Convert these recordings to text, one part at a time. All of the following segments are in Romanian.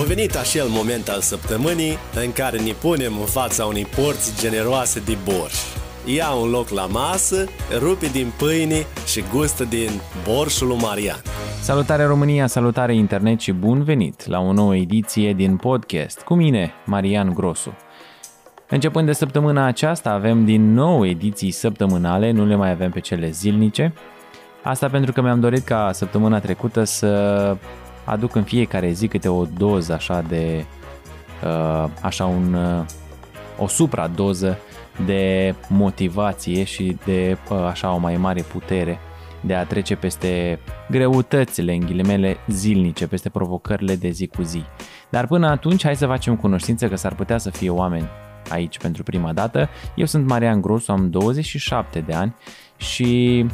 A venit acel moment al săptămânii în care ne punem în fața unei porți generoase de borș. Ia un loc la masă, rupe din pâine și gustă din borșul lui Marian. Salutare România, salutare internet și bun venit la o nouă ediție din podcast cu mine, Marian Grosu. Începând de săptămâna aceasta avem din nou ediții săptămânale, nu le mai avem pe cele zilnice. Asta pentru că mi-am dorit ca săptămâna trecută să aduc în fiecare zi câte o doză așa de uh, așa un uh, o supradoză de motivație și de uh, așa o mai mare putere de a trece peste greutățile, în ghilimele, zilnice, peste provocările de zi cu zi. Dar până atunci, hai să facem cunoștință că s-ar putea să fie oameni aici pentru prima dată. Eu sunt Marian Grosu, am 27 de ani și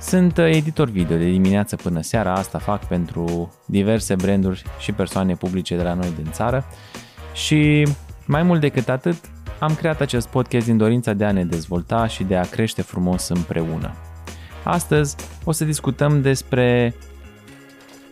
sunt editor video de dimineață până seara, asta fac pentru diverse branduri și persoane publice de la noi din țară și mai mult decât atât, am creat acest podcast din dorința de a ne dezvolta și de a crește frumos împreună. Astăzi o să discutăm despre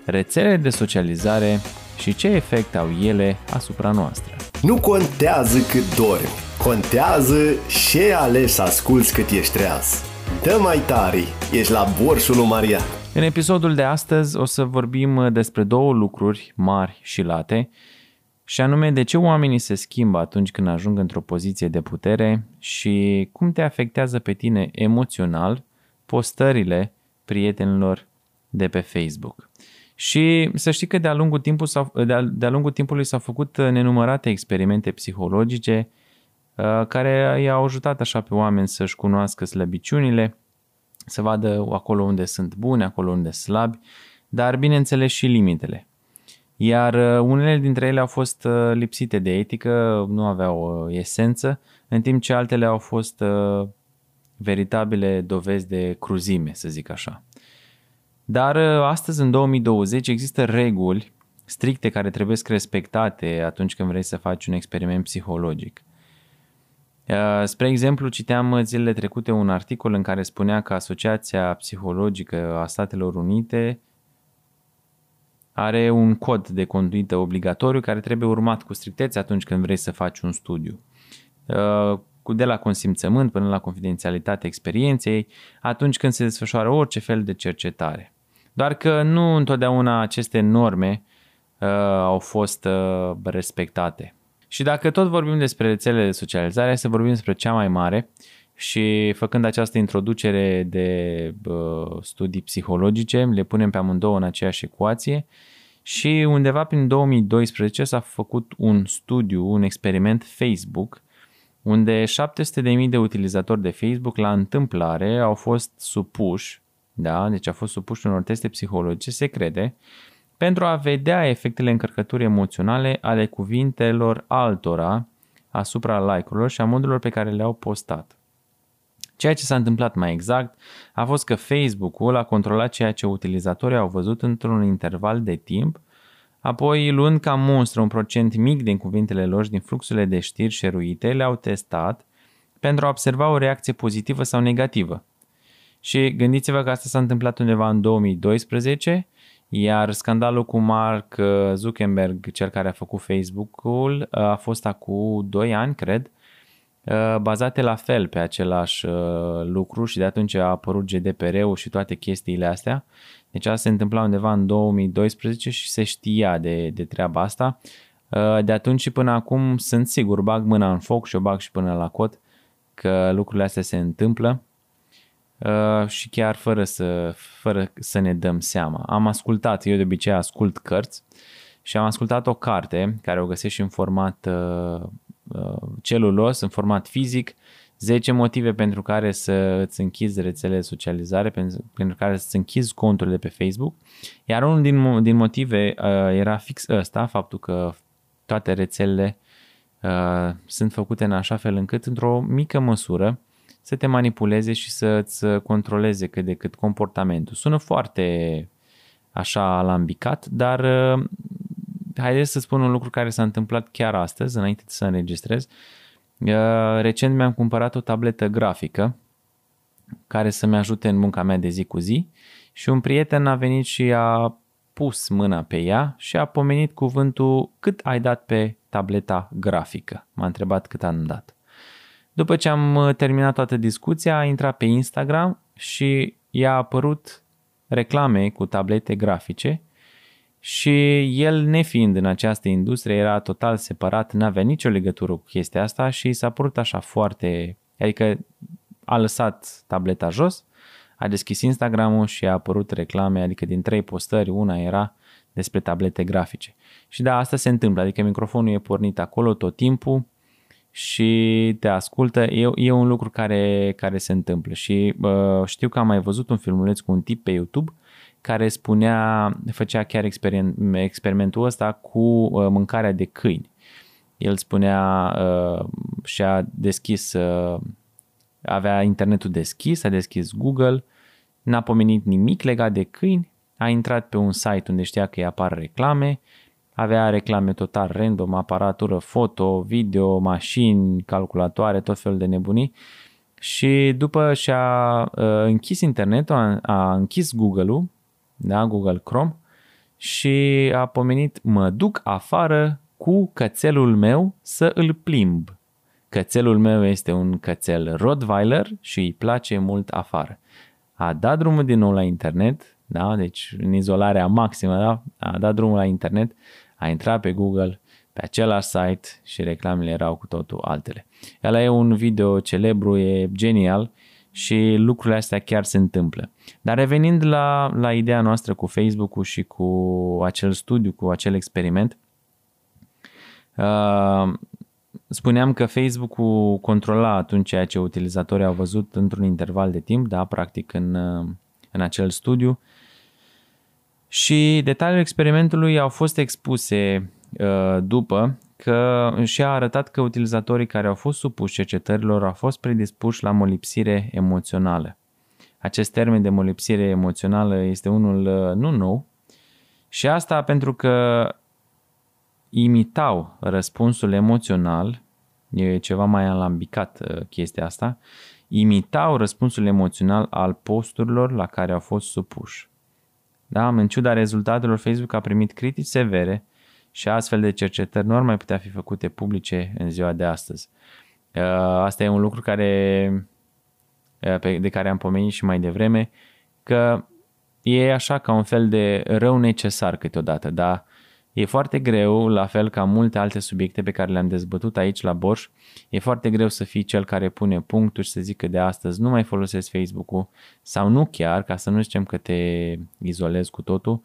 rețelele de socializare și ce efect au ele asupra noastră. Nu contează cât dormi, contează ce ales să asculți cât ești treaz. Dă mai tare, ești la borșul lui Marian. În episodul de astăzi o să vorbim despre două lucruri mari și late, și anume de ce oamenii se schimbă atunci când ajung într-o poziție de putere și cum te afectează pe tine emoțional postările prietenilor de pe Facebook. Și să știi că de-a lungul, timpul de-a, de-a lungul timpului s-au făcut nenumărate experimente psihologice uh, care i-au ajutat așa pe oameni să-și cunoască slăbiciunile, să vadă acolo unde sunt bune, acolo unde slabi, dar bineînțeles și limitele. Iar uh, unele dintre ele au fost uh, lipsite de etică, nu aveau esență, în timp ce altele au fost veritabile dovezi de cruzime, să zic așa. Dar uh, astăzi, în 2020, există reguli stricte care trebuie respectate atunci când vrei să faci un experiment psihologic. Uh, spre exemplu, citeam zilele trecute un articol în care spunea că Asociația Psihologică a Statelor Unite are un cod de conduită obligatoriu care trebuie urmat cu strictețe atunci când vrei să faci un studiu. Uh, de la consimțământ până la confidențialitatea experienței, atunci când se desfășoară orice fel de cercetare. Doar că nu întotdeauna aceste norme uh, au fost uh, respectate. Și dacă tot vorbim despre rețelele de socializare, să vorbim despre cea mai mare și făcând această introducere de uh, studii psihologice, le punem pe amândouă în aceeași ecuație și undeva prin 2012 s-a făcut un studiu, un experiment Facebook, unde 700.000 de utilizatori de Facebook la întâmplare au fost supuși da? deci a fost supus unor teste psihologice secrete, pentru a vedea efectele încărcăturii emoționale ale cuvintelor altora asupra like-urilor și a modurilor pe care le-au postat. Ceea ce s-a întâmplat mai exact a fost că Facebook-ul a controlat ceea ce utilizatorii au văzut într-un interval de timp, apoi luând ca monstru un procent mic din cuvintele lor și din fluxurile de știri șeruite, le-au testat pentru a observa o reacție pozitivă sau negativă. Și gândiți-vă că asta s-a întâmplat undeva în 2012, iar scandalul cu Mark Zuckerberg, cel care a făcut Facebook-ul, a fost acum 2 ani, cred, bazate la fel pe același lucru și de atunci a apărut GDPR-ul și toate chestiile astea. Deci asta se întâmpla undeva în 2012 și se știa de, de treaba asta. De atunci și până acum sunt sigur, bag mâna în foc și o bag și până la cot că lucrurile astea se întâmplă Uh, și chiar fără să, fără să ne dăm seama. Am ascultat, eu de obicei ascult cărți și am ascultat o carte care o găsești în format uh, uh, celulos, în format fizic, 10 motive pentru care să îți închizi rețelele de socializare, pentru, pentru care să-ți închizi conturile pe Facebook. Iar unul din, din motive uh, era fix ăsta, faptul că toate rețelele uh, sunt făcute în așa fel încât, într-o mică măsură, să te manipuleze și să-ți controleze cât de cât comportamentul. Sună foarte așa alambicat, dar uh, haideți să spun un lucru care s-a întâmplat chiar astăzi, înainte să înregistrez. Uh, recent mi-am cumpărat o tabletă grafică care să-mi ajute în munca mea de zi cu zi și un prieten a venit și a pus mâna pe ea și a pomenit cuvântul cât ai dat pe tableta grafică. M-a întrebat cât am dat. După ce am uh, terminat toată discuția, a intrat pe Instagram și i-a apărut reclame cu tablete grafice și el, nefiind în această industrie, era total separat, n-avea nicio legătură cu chestia asta și s-a părut așa foarte... Adică a lăsat tableta jos, a deschis Instagram-ul și a apărut reclame, adică din trei postări, una era despre tablete grafice. Și da, asta se întâmplă, adică microfonul e pornit acolo tot timpul și te ascultă, e, e un lucru care, care se întâmplă. Și uh, știu că am mai văzut un filmuleț cu un tip pe YouTube care spunea, făcea chiar experiment, experimentul ăsta cu uh, mâncarea de câini. El spunea uh, și-a deschis, uh, avea internetul deschis, a deschis Google, n-a pomenit nimic legat de câini, a intrat pe un site unde știa că îi apar reclame, avea reclame total random, aparatură foto, video, mașini, calculatoare, tot felul de nebunii și după și-a uh, închis internetul, a, a închis Google-ul da, Google Chrome, și a pomenit, mă duc afară cu cățelul meu să îl plimb. Cățelul meu este un cățel Rottweiler și îi place mult afară. A dat drumul din nou la internet, da? deci în izolarea maximă, da? a dat drumul la internet, a intrat pe Google, pe același site și reclamele erau cu totul altele. Ăla e un video celebru, e genial și lucrurile astea chiar se întâmplă. Dar revenind la, la ideea noastră cu Facebook-ul și cu acel studiu, cu acel experiment, uh, spuneam că Facebook-ul controla atunci ceea ce utilizatorii au văzut într-un interval de timp, da, practic în, uh, în acel studiu, și detaliile experimentului au fost expuse uh, după că și a arătat că utilizatorii care au fost supuși cercetărilor au fost predispuși la molipsire emoțională. Acest termen de molipsire emoțională este unul uh, nu nou și asta pentru că imitau răspunsul emoțional, e ceva mai alambicat uh, chestia asta, imitau răspunsul emoțional al posturilor la care au fost supuși. Da? În ciuda rezultatelor, Facebook a primit critici severe și astfel de cercetări nu ar mai putea fi făcute publice în ziua de astăzi. Uh, asta e un lucru care, uh, de care am pomenit și mai devreme, că e așa ca un fel de rău necesar câteodată, dar e foarte greu, la fel ca multe alte subiecte pe care le-am dezbătut aici la Borș, e foarte greu să fii cel care pune punctul și să zică de astăzi nu mai folosesc Facebook-ul sau nu chiar, ca să nu zicem că te izolezi cu totul,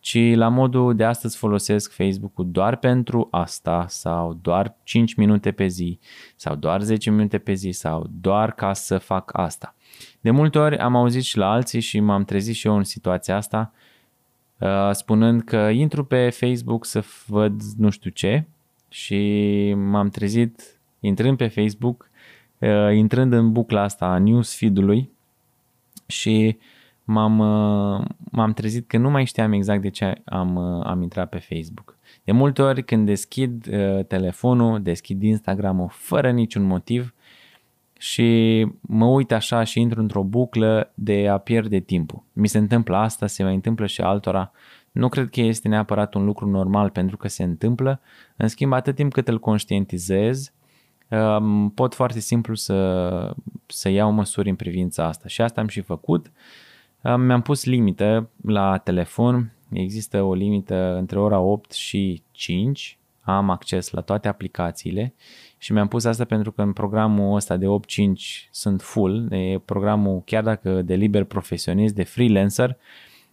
ci la modul de astăzi folosesc Facebook-ul doar pentru asta sau doar 5 minute pe zi sau doar 10 minute pe zi sau doar ca să fac asta. De multe ori am auzit și la alții și m-am trezit și eu în situația asta uh, spunând că intru pe Facebook să văd nu știu ce și m-am trezit intrând pe Facebook, uh, intrând în bucla asta a newsfeed-ului și uh, m-am, uh, m-am trezit că nu mai știam exact de ce am, uh, am intrat pe Facebook. De multe ori când deschid uh, telefonul, deschid Instagram-ul fără niciun motiv și mă uit așa și intru într-o buclă de a pierde timpul. Mi se întâmplă asta, se mai întâmplă și altora. Nu cred că este neapărat un lucru normal pentru că se întâmplă. În schimb, atât timp cât îl conștientizez, um, pot foarte simplu să, să iau măsuri în privința asta. Și asta am și făcut. Mi-am pus limită la telefon, există o limită între ora 8 și 5, am acces la toate aplicațiile și mi-am pus asta pentru că în programul ăsta de 8-5 sunt full, e programul chiar dacă de liber profesionist, de freelancer,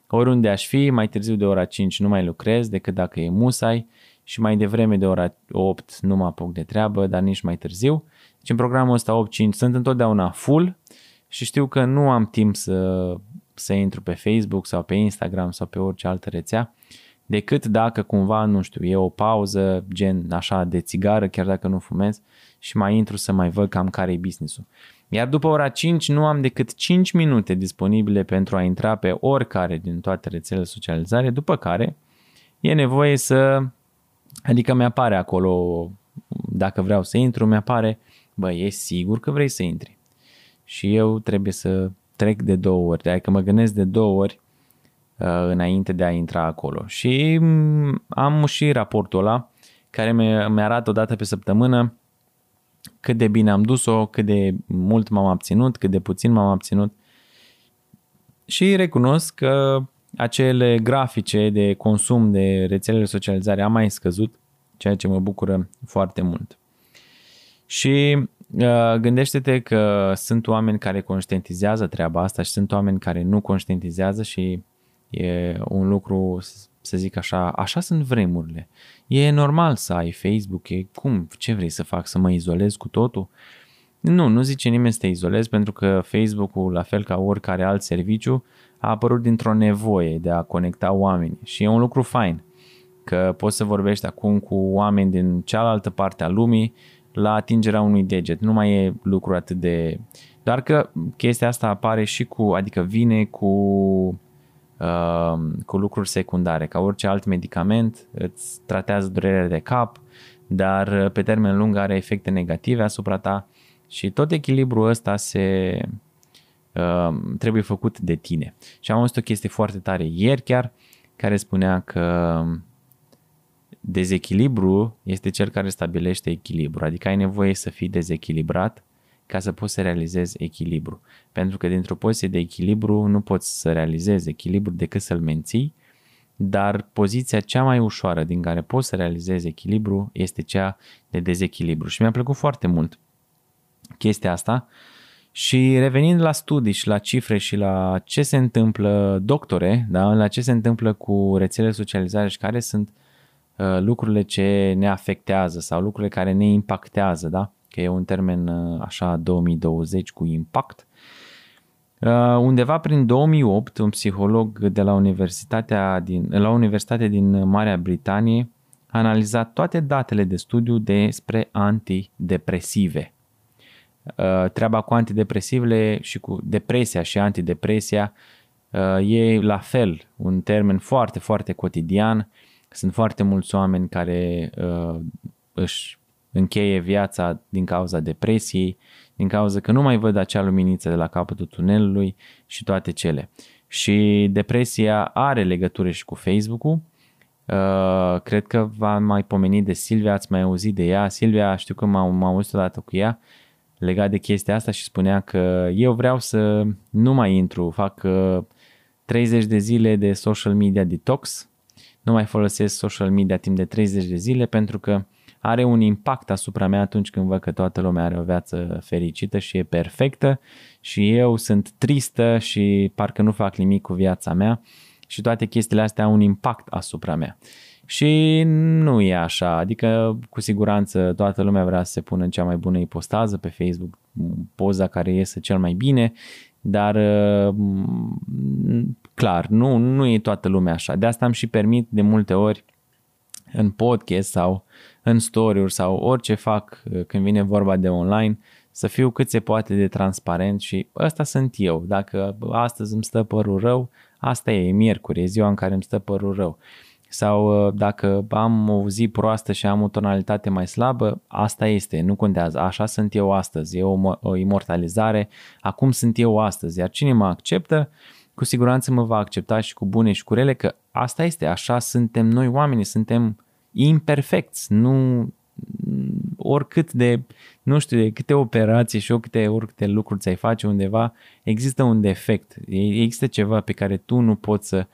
oriunde aș fi, mai târziu de ora 5 nu mai lucrez decât dacă e musai și mai devreme de ora 8 nu mă apuc de treabă, dar nici mai târziu. Deci în programul ăsta 8-5 sunt întotdeauna full și știu că nu am timp să să intru pe Facebook sau pe Instagram sau pe orice altă rețea, decât dacă cumva, nu știu, e o pauză gen așa de țigară, chiar dacă nu fumez, și mai intru să mai văd cam care e business-ul. Iar după ora 5 nu am decât 5 minute disponibile pentru a intra pe oricare din toate rețelele socializare, după care e nevoie să, adică mi-apare acolo, dacă vreau să intru, mi-apare, bă, e sigur că vrei să intri. Și eu trebuie să trec de două ori, adică mă gândesc de două ori înainte de a intra acolo. Și mm, am și raportul ăla care mi arată o dată pe săptămână cât de bine am dus-o, cât de mult m-am abținut, cât de puțin m-am abținut. Și recunosc că acele grafice de consum de rețelele de socializare a mai scăzut, ceea ce mă bucură foarte mult. Și uh, gândește-te că sunt oameni care conștientizează treaba asta și sunt oameni care nu conștientizează și e un lucru, să zic așa, așa sunt vremurile. E normal să ai Facebook, e cum, ce vrei să fac, să mă izolez cu totul? Nu, nu zice nimeni să te izolezi pentru că Facebook-ul, la fel ca oricare alt serviciu, a apărut dintr-o nevoie de a conecta oameni și e un lucru fain că poți să vorbești acum cu oameni din cealaltă parte a lumii la atingerea unui deget. Nu mai e lucru atât de... Doar că chestia asta apare și cu, adică vine cu, uh, cu lucruri secundare. Ca orice alt medicament îți tratează durerea de cap, dar pe termen lung are efecte negative asupra ta și tot echilibrul ăsta se, uh, trebuie făcut de tine. Și am auzit o chestie foarte tare ieri chiar, care spunea că dezechilibru este cel care stabilește echilibru, adică ai nevoie să fii dezechilibrat ca să poți să realizezi echilibru. Pentru că dintr-o poziție de echilibru nu poți să realizezi echilibru decât să-l menții, dar poziția cea mai ușoară din care poți să realizezi echilibru este cea de dezechilibru. Și mi-a plăcut foarte mult chestia asta și revenind la studii și la cifre și la ce se întâmplă, doctore, da, la ce se întâmplă cu rețelele socializare și care sunt uh, lucrurile ce ne afectează sau lucrurile care ne impactează, da? Că e un termen uh, așa 2020 cu impact. Uh, undeva prin 2008, un psiholog de la Universitatea din, la Universitatea din Marea Britanie a analizat toate datele de studiu despre antidepresive. Uh, treaba cu antidepresivele și cu depresia și antidepresia uh, e la fel un termen foarte, foarte cotidian. Sunt foarte mulți oameni care uh, își încheie viața din cauza depresiei, din cauza că nu mai văd acea luminiță de la capătul tunelului și toate cele. Și depresia are legătură și cu Facebook-ul. Uh, cred că v-am mai pomenit de Silvia, ați mai auzit de ea. Silvia, știu că m-am, m-am auzit odată cu ea legat de chestia asta și spunea că eu vreau să nu mai intru, fac 30 uh, de zile de social media detox, nu mai folosesc social media timp de 30 de zile pentru că are un impact asupra mea atunci când văd că toată lumea are o viață fericită și e perfectă și eu sunt tristă și parcă nu fac nimic cu viața mea și toate chestiile astea au un impact asupra mea. Și nu e așa, adică cu siguranță toată lumea vrea să se pună în cea mai bună ipostază pe Facebook, poza care iese cel mai bine, dar clar, nu, nu e toată lumea așa. De asta am și permit de multe ori în podcast sau în story-uri sau orice fac uh, când vine vorba de online, să fiu cât se poate de transparent și ăsta sunt eu. Dacă astăzi îmi stă părul rău, asta e, e miercuri, e ziua în care îmi stă părul rău. Sau uh, dacă am o zi proastă și am o tonalitate mai slabă, asta este, nu contează, așa sunt eu astăzi, e o, o imortalizare, acum sunt eu astăzi, iar cine mă acceptă, cu siguranță mă va accepta și cu bune și cu rele, că asta este, așa suntem noi oamenii, suntem imperfecți, nu oricât de, nu știu, de câte operații și oricâte, oricâte lucruri ți-ai face undeva, există un defect, există ceva pe care tu nu poți să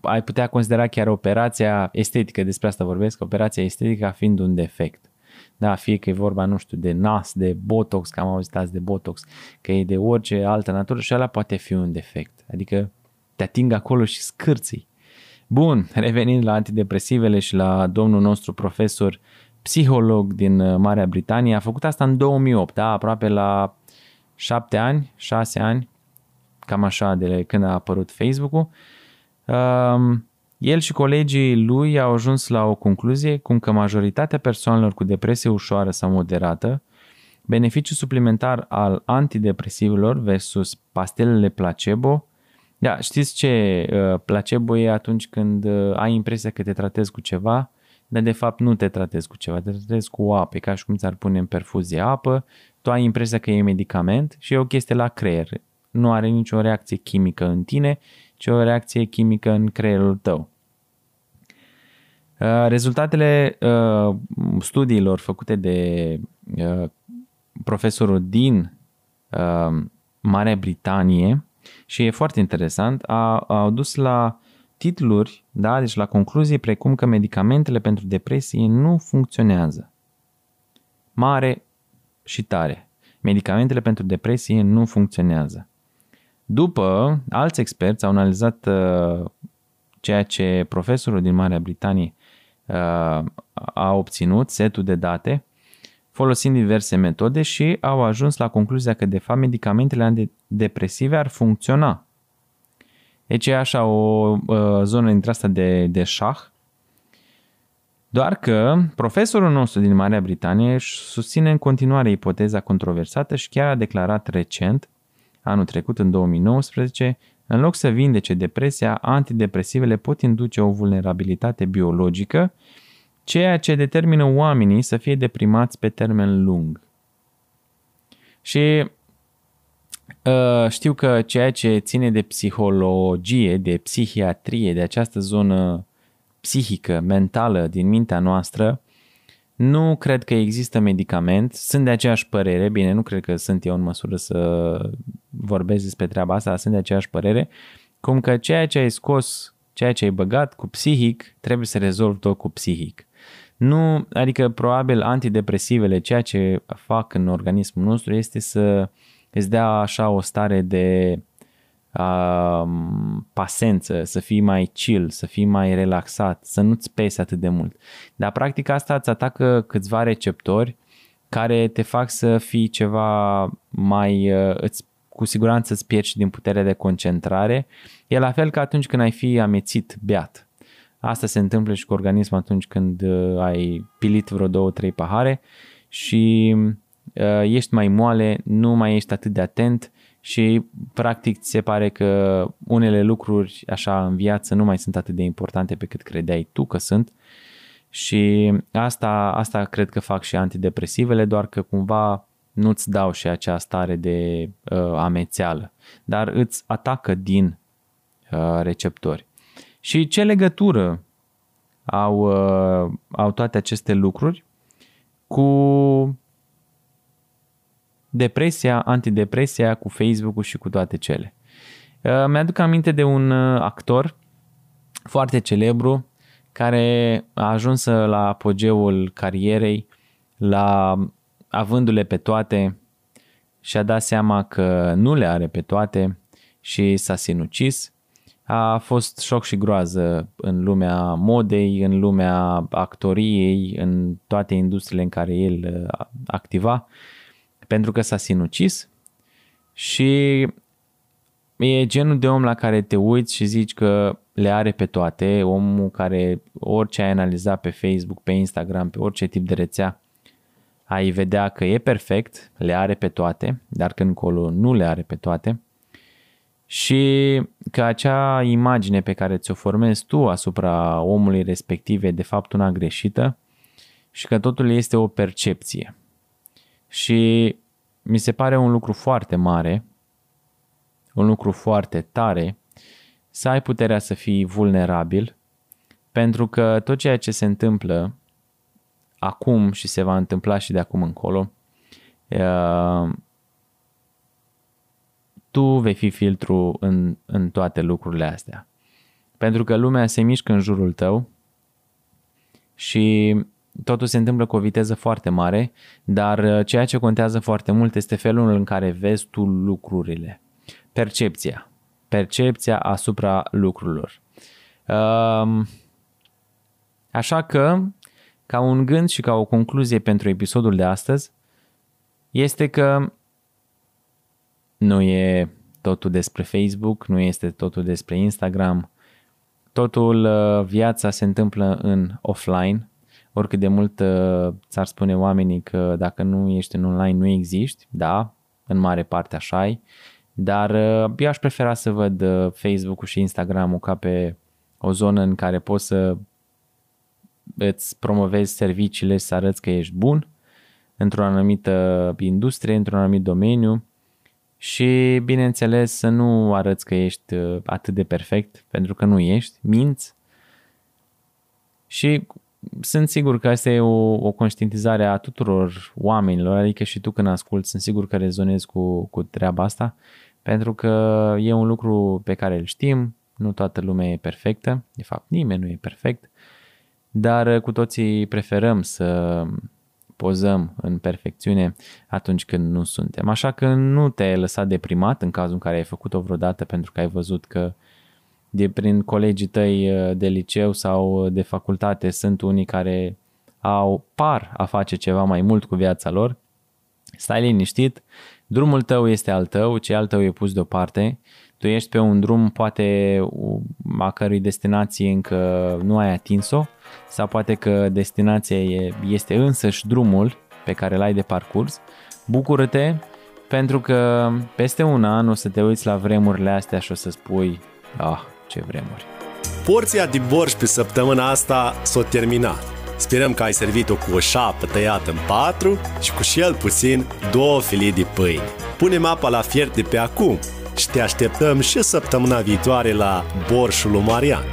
ai putea considera chiar operația estetică, despre asta vorbesc, operația estetică fiind un defect. Da, fie că e vorba, nu știu, de nas, de botox, că am auzit azi de botox, că e de orice altă natură și ăla poate fi un defect. Adică te ating acolo și scârții. Bun, revenind la antidepresivele și la domnul nostru profesor psiholog din uh, Marea Britanie, a făcut asta în 2008, da, aproape la șapte ani, șase ani, cam așa de când a apărut Facebook-ul. El și colegii lui au ajuns la o concluzie cum că majoritatea persoanelor cu depresie ușoară sau moderată, beneficiul suplimentar al antidepresivilor versus pastelele placebo, da, știți ce uh, placebo e atunci când uh, ai impresia că te tratezi cu ceva, dar de fapt nu te tratezi cu ceva, te tratezi cu apă, ca și cum ți-ar pune în perfuzie apă, tu ai impresia că e medicament și e o chestie la creier. Nu are nicio reacție chimică în tine ci o reacție chimică în creierul tău. Uh, rezultatele uh, studiilor făcute de uh, profesorul din Marea Britanie și e foarte interesant, a, au dus la titluri, da, deci la concluzii precum că medicamentele pentru depresie nu funcționează. Mare și tare. Medicamentele pentru depresie nu funcționează. După, alți experți au analizat uh, ceea ce profesorul din Marea Britanie uh, a obținut, setul de date, folosind diverse metode și au ajuns la concluzia că de fapt medicamentele antidepresive ar funcționa. Deci e așa o uh, zonă dintre asta de, de șah. Doar că profesorul nostru din Marea Britanie își susține în continuare ipoteza controversată și chiar a declarat recent, anul trecut, în 2019, în loc să vindece depresia, antidepresivele pot induce o vulnerabilitate biologică ceea ce determină oamenii să fie deprimați pe termen lung. Și uh, știu că ceea ce ține de psihologie, de psihiatrie, de această zonă psihică, mentală din mintea noastră, nu cred că există medicament, sunt de aceeași părere, bine, nu cred că sunt eu în măsură să vorbesc despre treaba asta, dar sunt de aceeași părere, cum că ceea ce ai scos, ceea ce ai băgat cu psihic, trebuie să rezolvi tot cu psihic. Nu, adică probabil antidepresivele, ceea ce fac în organismul nostru este să îți dea așa o stare de uh, pasență, să fii mai chill, să fii mai relaxat, să nu-ți pese atât de mult. Dar practic asta îți atacă câțiva receptori care te fac să fii ceva mai, uh, îți, cu siguranță îți pierzi din puterea de concentrare. E la fel ca atunci când ai fi amețit, beat. Asta se întâmplă și cu organismul atunci când uh, ai pilit vreo două, trei pahare și uh, ești mai moale, nu mai ești atât de atent și practic ți se pare că unele lucruri așa în viață nu mai sunt atât de importante pe cât credeai tu că sunt și asta, asta cred că fac și antidepresivele, doar că cumva nu-ți dau și acea stare de uh, amețeală, dar îți atacă din uh, receptori. Și ce legătură au, uh, au toate aceste lucruri cu depresia, antidepresia, cu Facebook-ul și cu toate cele. Uh, mi-aduc aminte de un uh, actor foarte celebru care a ajuns la apogeul carierei, la avându-le pe toate și a dat seama că nu le are pe toate și s-a sinucis a fost șoc și groază în lumea modei, în lumea actoriei, în toate industriile în care el uh, activa, pentru că s-a sinucis și e genul de om la care te uiți și zici că le are pe toate, omul care orice ai analizat pe Facebook, pe Instagram, pe orice tip de rețea, ai vedea că e perfect, le are pe toate, dar când colo nu le are pe toate și că acea imagine pe care ți-o formezi tu asupra omului respectiv e de fapt una greșită și că totul este o percepție. Și mi se pare un lucru foarte mare, un lucru foarte tare, să ai puterea să fii vulnerabil, pentru că tot ceea ce se întâmplă acum și se va întâmpla și de acum încolo, tu vei fi filtru în, în toate lucrurile astea. Pentru că lumea se mișcă în jurul tău și totul se întâmplă cu o viteză foarte mare, dar uh, ceea ce contează foarte mult este felul în care vezi tu lucrurile. Percepția. Percepția asupra lucrurilor. Um, așa că, ca un gând și ca o concluzie pentru episodul de astăzi, este că nu e totul despre Facebook, nu este totul despre Instagram. Totul, uh, viața se întâmplă în offline. Oricât de mult uh, ți-ar spune oamenii că dacă nu ești în online nu existi, da, în mare parte așa e, dar uh, eu aș prefera să văd Facebook-ul și Instagram-ul ca pe o zonă în care poți să îți promovezi serviciile și să arăți că ești bun într-o anumită industrie, într-un anumit domeniu și, bineînțeles, să nu arăți că ești uh, atât de perfect, pentru că nu ești, minți. Și sunt sigur că asta e o, o conștientizare a tuturor oamenilor, adică și tu când asculti, sunt sigur că rezonezi cu, cu treaba asta, pentru că e un lucru pe care îl știm, nu toată lumea e perfectă, de fapt nimeni nu e perfect, dar uh, cu toții preferăm să pozăm în perfecțiune atunci când nu suntem. Așa că nu te-ai lăsat deprimat în cazul în care ai făcut-o vreodată pentru că ai văzut că de prin colegii tăi uh, de liceu sau de facultate sunt unii care au par a face ceva mai mult cu viața lor. Stai liniștit, drumul tău este al tău, ce al tău e pus deoparte tu ești pe un drum poate a cărui destinație încă nu ai atins-o sau poate că destinația este însăși drumul pe care l-ai de parcurs. Bucură-te pentru că peste un an o să te uiți la vremurile astea și o să spui, ah, ce vremuri. Porția de borș pe săptămâna asta s-a terminat. Sperăm că ai servit-o cu o șapă tăiată în patru și cu cel puțin două filii de pâine. Punem apa la fiert de pe acum și te așteptăm și săptămâna viitoare la Borșul lui Marian.